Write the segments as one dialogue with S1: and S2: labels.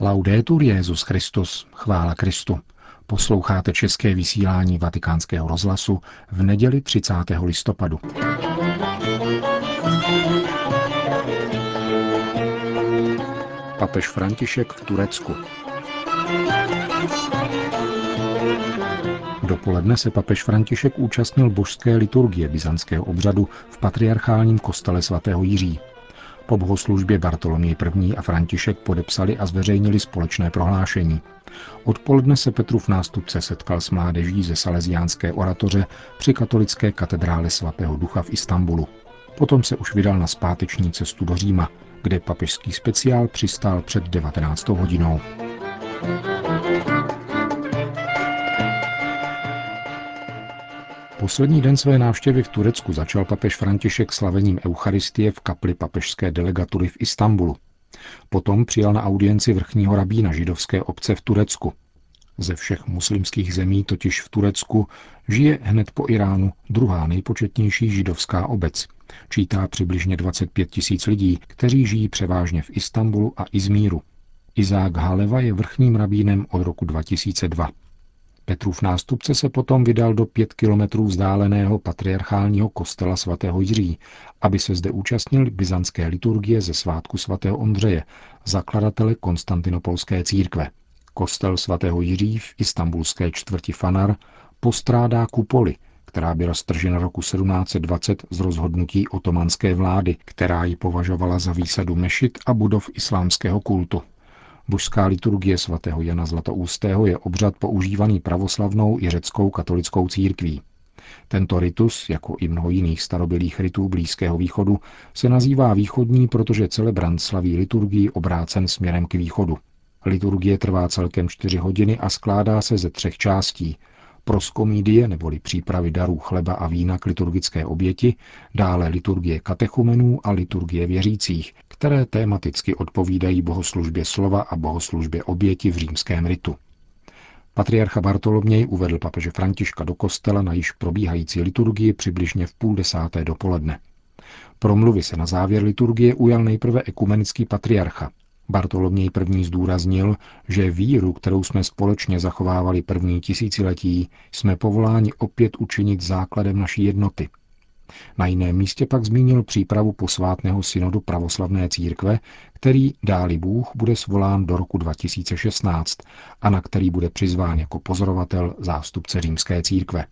S1: Laudetur Jezus Christus, chvála Kristu. Posloucháte české vysílání Vatikánského rozhlasu v neděli 30. listopadu. Papež František v Turecku. Dopoledne se papež František účastnil božské liturgie byzantského obřadu v patriarchálním kostele svatého Jiří. Po bohoslužbě Bartoloměj I. a František podepsali a zveřejnili společné prohlášení. Odpoledne se Petrův nástupce setkal s mládeží ze Salesiánské oratoře při katolické katedrále svatého ducha v Istanbulu. Potom se už vydal na zpáteční cestu do Říma, kde papežský speciál přistál před 19. hodinou. Poslední den své návštěvy v Turecku začal papež František slavením Eucharistie v kapli papežské delegatury v Istanbulu. Potom přijal na audienci vrchního rabína židovské obce v Turecku. Ze všech muslimských zemí totiž v Turecku žije hned po Iránu druhá nejpočetnější židovská obec. Čítá přibližně 25 tisíc lidí, kteří žijí převážně v Istanbulu a Izmíru. Izák Haleva je vrchním rabínem od roku 2002. Petrův nástupce se potom vydal do pět kilometrů vzdáleného patriarchálního kostela svatého Jiří, aby se zde účastnil byzantské liturgie ze svátku svatého Ondřeje, zakladatele konstantinopolské církve. Kostel svatého Jiří v istambulské čtvrti Fanar postrádá kupoli, která byla stržena roku 1720 z rozhodnutí otomanské vlády, která ji považovala za výsadu mešit a budov islámského kultu. Božská liturgie svatého Jana Zlatoustého je obřad používaný pravoslavnou i řeckou katolickou církví. Tento ritus, jako i mnoho jiných starobylých ritů Blízkého východu, se nazývá východní, protože celebrant slaví liturgii obrácen směrem k východu. Liturgie trvá celkem čtyři hodiny a skládá se ze třech částí. Proskomídie neboli přípravy darů chleba a vína k liturgické oběti, dále liturgie katechumenů a liturgie věřících, které tématicky odpovídají bohoslužbě slova a bohoslužbě oběti v římském ritu. Patriarcha Bartoloměj uvedl papeže Františka do kostela na již probíhající liturgii přibližně v půl desáté dopoledne. Promluvy se na závěr liturgie ujal nejprve ekumenický patriarcha. Bartoloměj první zdůraznil, že víru, kterou jsme společně zachovávali první tisíciletí, jsme povoláni opět učinit základem naší jednoty – na jiném místě pak zmínil přípravu posvátného synodu pravoslavné církve, který, dáli Bůh, bude svolán do roku 2016 a na který bude přizván jako pozorovatel zástupce římské církve.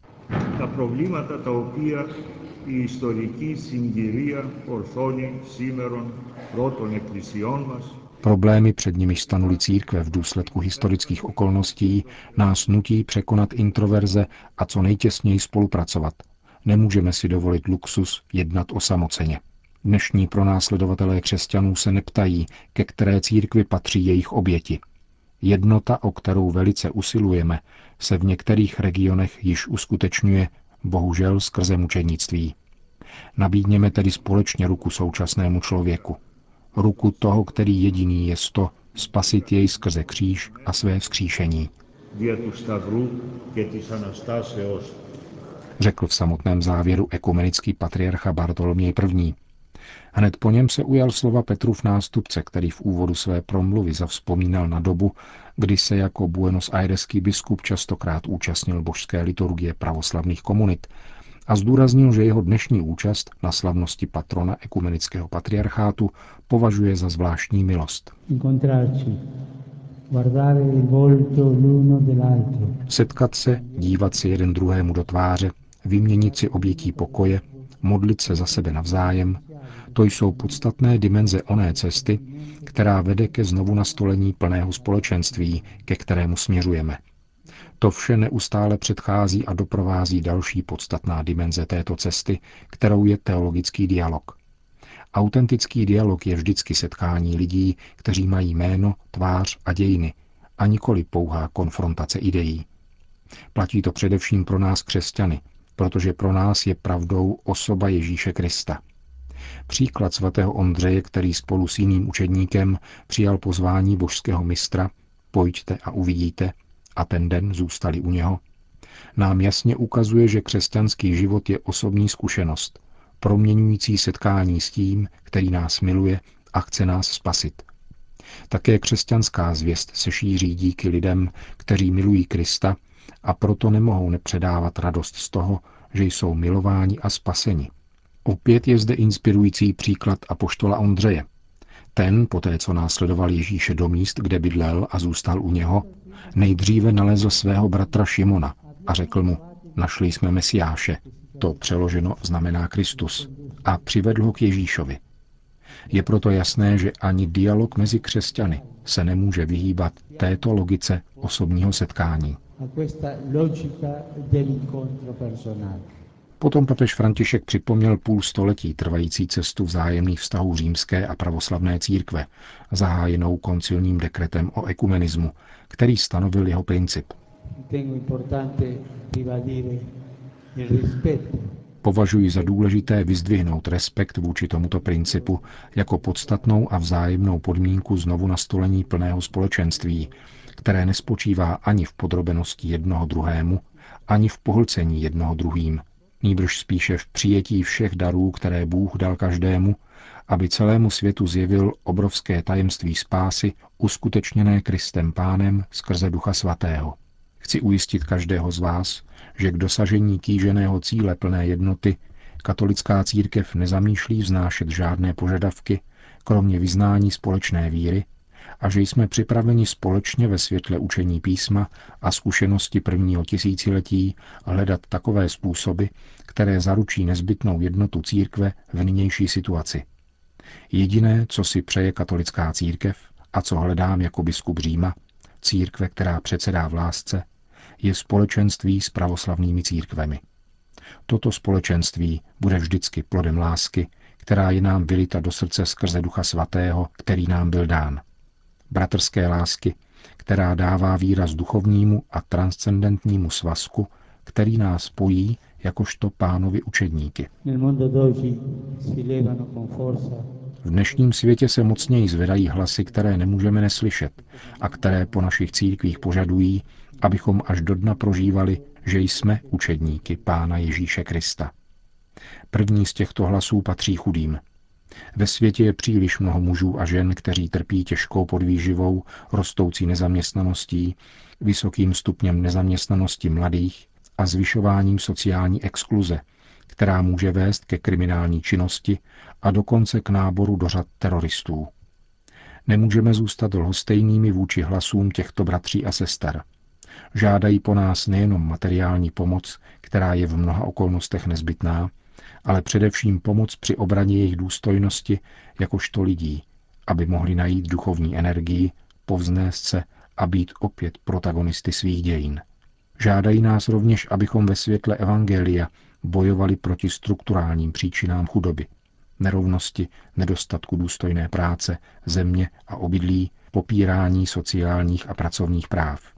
S1: Problémy, před nimiž stanuli církve v důsledku historických okolností, nás nutí překonat introverze a co nejtěsněji spolupracovat, Nemůžeme si dovolit luxus jednat osamoceně. Dnešní pronásledovatelé křesťanů se neptají, ke které církvi patří jejich oběti. Jednota, o kterou velice usilujeme, se v některých regionech již uskutečňuje, bohužel skrze mučenictví. Nabídněme tedy společně ruku současnému člověku. Ruku toho, který jediný je to, spasit jej skrze kříž a své vzkříšení řekl v samotném závěru ekumenický patriarcha Bartoloměj I. Hned po něm se ujal slova Petrův nástupce, který v úvodu své promluvy zavzpomínal na dobu, kdy se jako Buenos Aireský biskup častokrát účastnil božské liturgie pravoslavných komunit a zdůraznil, že jeho dnešní účast na slavnosti patrona ekumenického patriarchátu považuje za zvláštní milost. Setkat se, dívat se jeden druhému do tváře, vyměnit si obětí pokoje, modlit se za sebe navzájem, to jsou podstatné dimenze oné cesty, která vede ke znovu nastolení plného společenství, ke kterému směřujeme. To vše neustále předchází a doprovází další podstatná dimenze této cesty, kterou je teologický dialog. Autentický dialog je vždycky setkání lidí, kteří mají jméno, tvář a dějiny, a nikoli pouhá konfrontace ideí. Platí to především pro nás křesťany, protože pro nás je pravdou osoba Ježíše Krista. Příklad svatého Ondřeje, který spolu s jiným učedníkem přijal pozvání božského mistra, pojďte a uvidíte, a ten den zůstali u něho, nám jasně ukazuje, že křesťanský život je osobní zkušenost, proměňující setkání s tím, který nás miluje a chce nás spasit. Také křesťanská zvěst se šíří díky lidem, kteří milují Krista a proto nemohou nepředávat radost z toho, že jsou milováni a spaseni. Opět je zde inspirující příklad apoštola Ondřeje. Ten, poté co následoval Ježíše do míst, kde bydlel a zůstal u něho, nejdříve nalezl svého bratra Šimona a řekl mu, našli jsme Mesiáše, to přeloženo znamená Kristus, a přivedl ho k Ježíšovi. Je proto jasné, že ani dialog mezi křesťany se nemůže vyhýbat této logice osobního setkání. Potom papež František připomněl půl století trvající cestu vzájemných vztahů římské a pravoslavné církve, zahájenou koncilním dekretem o ekumenismu, který stanovil jeho princip. Považuji za důležité vyzdvihnout respekt vůči tomuto principu jako podstatnou a vzájemnou podmínku znovu nastolení plného společenství, které nespočívá ani v podrobenosti jednoho druhému, ani v pohlcení jednoho druhým, nýbrž spíše v přijetí všech darů, které Bůh dal každému, aby celému světu zjevil obrovské tajemství spásy, uskutečněné Kristem Pánem skrze Ducha Svatého. Chci ujistit každého z vás, že k dosažení kýženého cíle plné jednoty katolická církev nezamýšlí vznášet žádné požadavky, kromě vyznání společné víry, a že jsme připraveni společně ve světle učení písma a zkušenosti prvního tisíciletí hledat takové způsoby, které zaručí nezbytnou jednotu církve v nynější situaci. Jediné, co si přeje katolická církev a co hledám jako biskup Říma, církve, která předsedá v lásce, je společenství s pravoslavnými církvemi. Toto společenství bude vždycky plodem lásky, která je nám vylita do srdce skrze Ducha Svatého, který nám byl dán. Bratrské lásky, která dává výraz duchovnímu a transcendentnímu svazku, který nás spojí jakožto pánovi učedníky. V dnešním světě se mocněji zvedají hlasy, které nemůžeme neslyšet a které po našich církvích požadují, abychom až do dna prožívali, že jsme učedníky Pána Ježíše Krista. První z těchto hlasů patří chudým. Ve světě je příliš mnoho mužů a žen, kteří trpí těžkou podvýživou, rostoucí nezaměstnaností, vysokým stupněm nezaměstnanosti mladých a zvyšováním sociální exkluze, která může vést ke kriminální činnosti a dokonce k náboru do řad teroristů. Nemůžeme zůstat lhostejnými vůči hlasům těchto bratří a sester. Žádají po nás nejenom materiální pomoc, která je v mnoha okolnostech nezbytná, ale především pomoc při obraně jejich důstojnosti jakožto lidí, aby mohli najít duchovní energii, povznést se a být opět protagonisty svých dějin. Žádají nás rovněž, abychom ve světle Evangelia bojovali proti strukturálním příčinám chudoby, nerovnosti, nedostatku důstojné práce, země a obydlí, popírání sociálních a pracovních práv.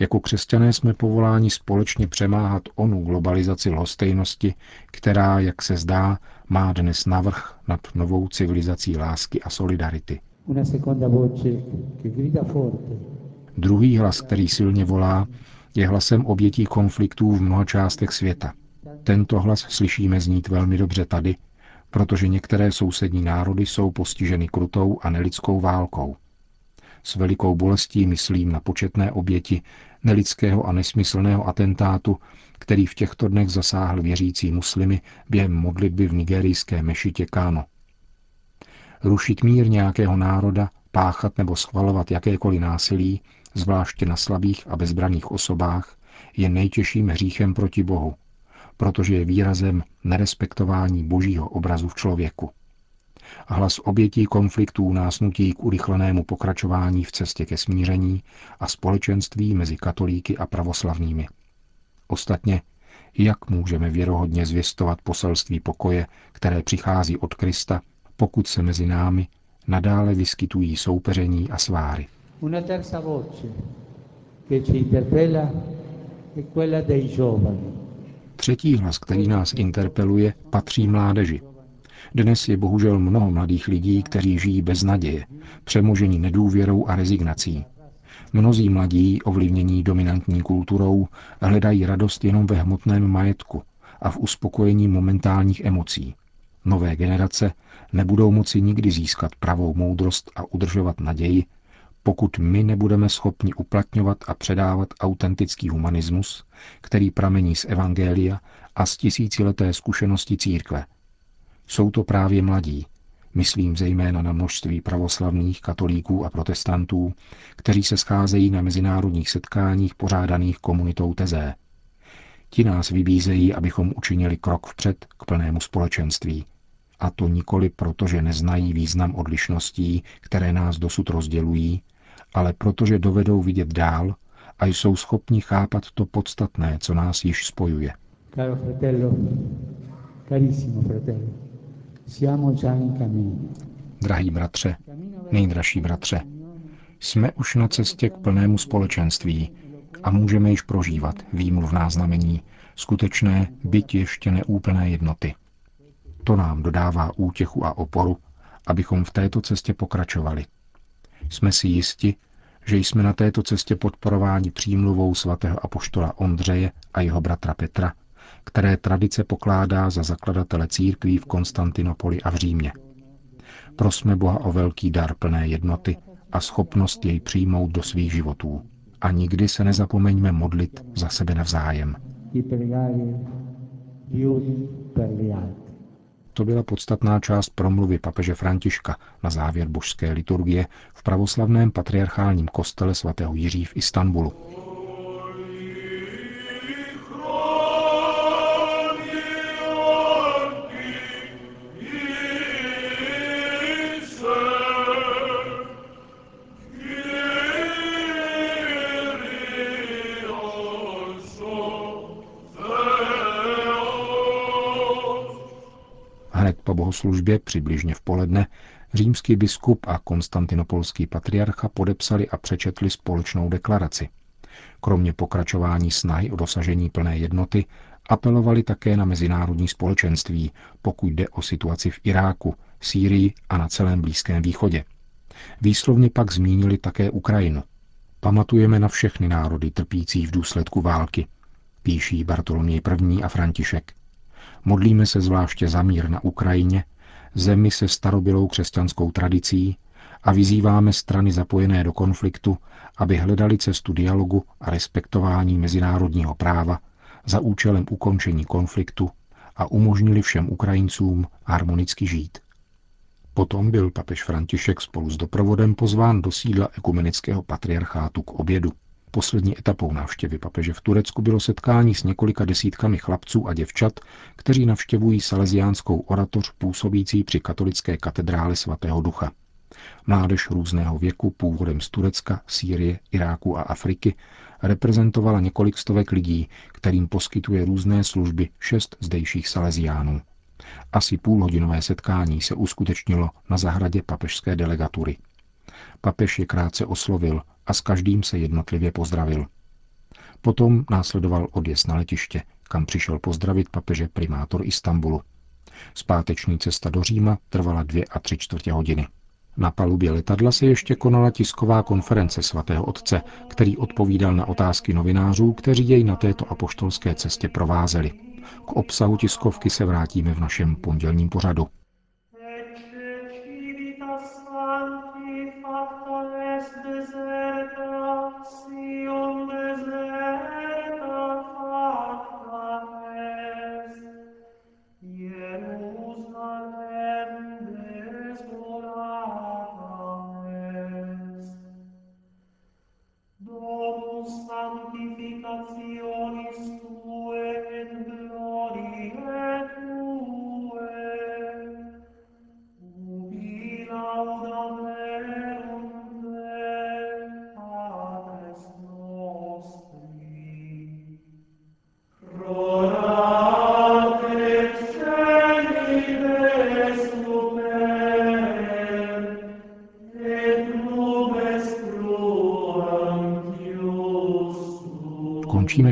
S1: Jako křesťané jsme povoláni společně přemáhat onu globalizaci lhostejnosti, která, jak se zdá, má dnes navrh nad novou civilizací lásky a solidarity. Druhý hlas, který silně volá, je hlasem obětí konfliktů v mnoha částech světa. Tento hlas slyšíme znít velmi dobře tady, protože některé sousední národy jsou postiženy krutou a nelidskou válkou. S velikou bolestí myslím na početné oběti nelidského a nesmyslného atentátu, který v těchto dnech zasáhl věřící muslimy během modlitby v nigerijské mešitě Káno. Rušit mír nějakého národa, páchat nebo schvalovat jakékoliv násilí, zvláště na slabých a bezbraných osobách, je nejtěžším hříchem proti Bohu, protože je výrazem nerespektování božího obrazu v člověku. Hlas obětí konfliktů nás nutí k urychlenému pokračování v cestě ke smíření a společenství mezi katolíky a pravoslavnými. Ostatně, jak můžeme věrohodně zvěstovat poselství pokoje, které přichází od Krista, pokud se mezi námi nadále vyskytují soupeření a sváry. Una terza voce che ci interpella è quella dei giovani. Třetí hlas, který nás interpeluje, patří mládeži. Dnes je bohužel mnoho mladých lidí, kteří žijí bez naděje, přemožení nedůvěrou a rezignací. Mnozí mladí, ovlivnění dominantní kulturou, hledají radost jenom ve hmotném majetku a v uspokojení momentálních emocí. Nové generace nebudou moci nikdy získat pravou moudrost a udržovat naději, pokud my nebudeme schopni uplatňovat a předávat autentický humanismus, který pramení z Evangelia a z tisícileté zkušenosti církve. Jsou to právě mladí, myslím zejména na množství pravoslavných, katolíků a protestantů, kteří se scházejí na mezinárodních setkáních pořádaných komunitou Tezé. Ti nás vybízejí, abychom učinili krok vpřed k plnému společenství. A to nikoli proto, že neznají význam odlišností, které nás dosud rozdělují, ale protože dovedou vidět dál a jsou schopni chápat to podstatné, co nás již spojuje. Caro fratello, carissimo fratello, Drahý bratře, nejdražší bratře, jsme už na cestě k plnému společenství a můžeme již prožívat výmluvná znamení skutečné, byť ještě neúplné jednoty. To nám dodává útěchu a oporu, abychom v této cestě pokračovali – jsme si jisti, že jsme na této cestě podporováni přímluvou svatého apoštola Ondřeje a jeho bratra Petra, které tradice pokládá za zakladatele církví v Konstantinopoli a v Římě. Prosme Boha o velký dar plné jednoty a schopnost jej přijmout do svých životů. A nikdy se nezapomeňme modlit za sebe navzájem. To byla podstatná část promluvy papeže Františka na závěr božské liturgie v pravoslavném patriarchálním kostele svatého Jiří v Istanbulu. Po bohoslužbě přibližně v poledne římský biskup a konstantinopolský patriarcha podepsali a přečetli společnou deklaraci. Kromě pokračování snahy o dosažení plné jednoty apelovali také na mezinárodní společenství, pokud jde o situaci v Iráku, Sýrii a na celém Blízkém východě. Výslovně pak zmínili také Ukrajinu. Pamatujeme na všechny národy trpící v důsledku války, píší Bartoloměj I. a František. Modlíme se zvláště za mír na Ukrajině, zemi se starobylou křesťanskou tradicí a vyzýváme strany zapojené do konfliktu, aby hledali cestu dialogu a respektování mezinárodního práva za účelem ukončení konfliktu a umožnili všem Ukrajincům harmonicky žít. Potom byl papež František spolu s doprovodem pozván do sídla ekumenického patriarchátu k obědu. Poslední etapou návštěvy papeže v Turecku bylo setkání s několika desítkami chlapců a děvčat, kteří navštěvují salesiánskou oratoř působící při katolické katedrále svatého ducha. Mládež různého věku, původem z Turecka, Sýrie, Iráku a Afriky, reprezentovala několik stovek lidí, kterým poskytuje různé služby šest zdejších salesiánů. Asi půlhodinové setkání se uskutečnilo na zahradě papežské delegatury. Papež je krátce oslovil a s každým se jednotlivě pozdravil. Potom následoval odjezd na letiště, kam přišel pozdravit papeže primátor Istanbulu. Zpáteční cesta do Říma trvala dvě a tři čtvrtě hodiny. Na palubě letadla se ještě konala tisková konference svatého otce, který odpovídal na otázky novinářů, kteří jej na této apoštolské cestě provázeli. K obsahu tiskovky se vrátíme v našem pondělním pořadu.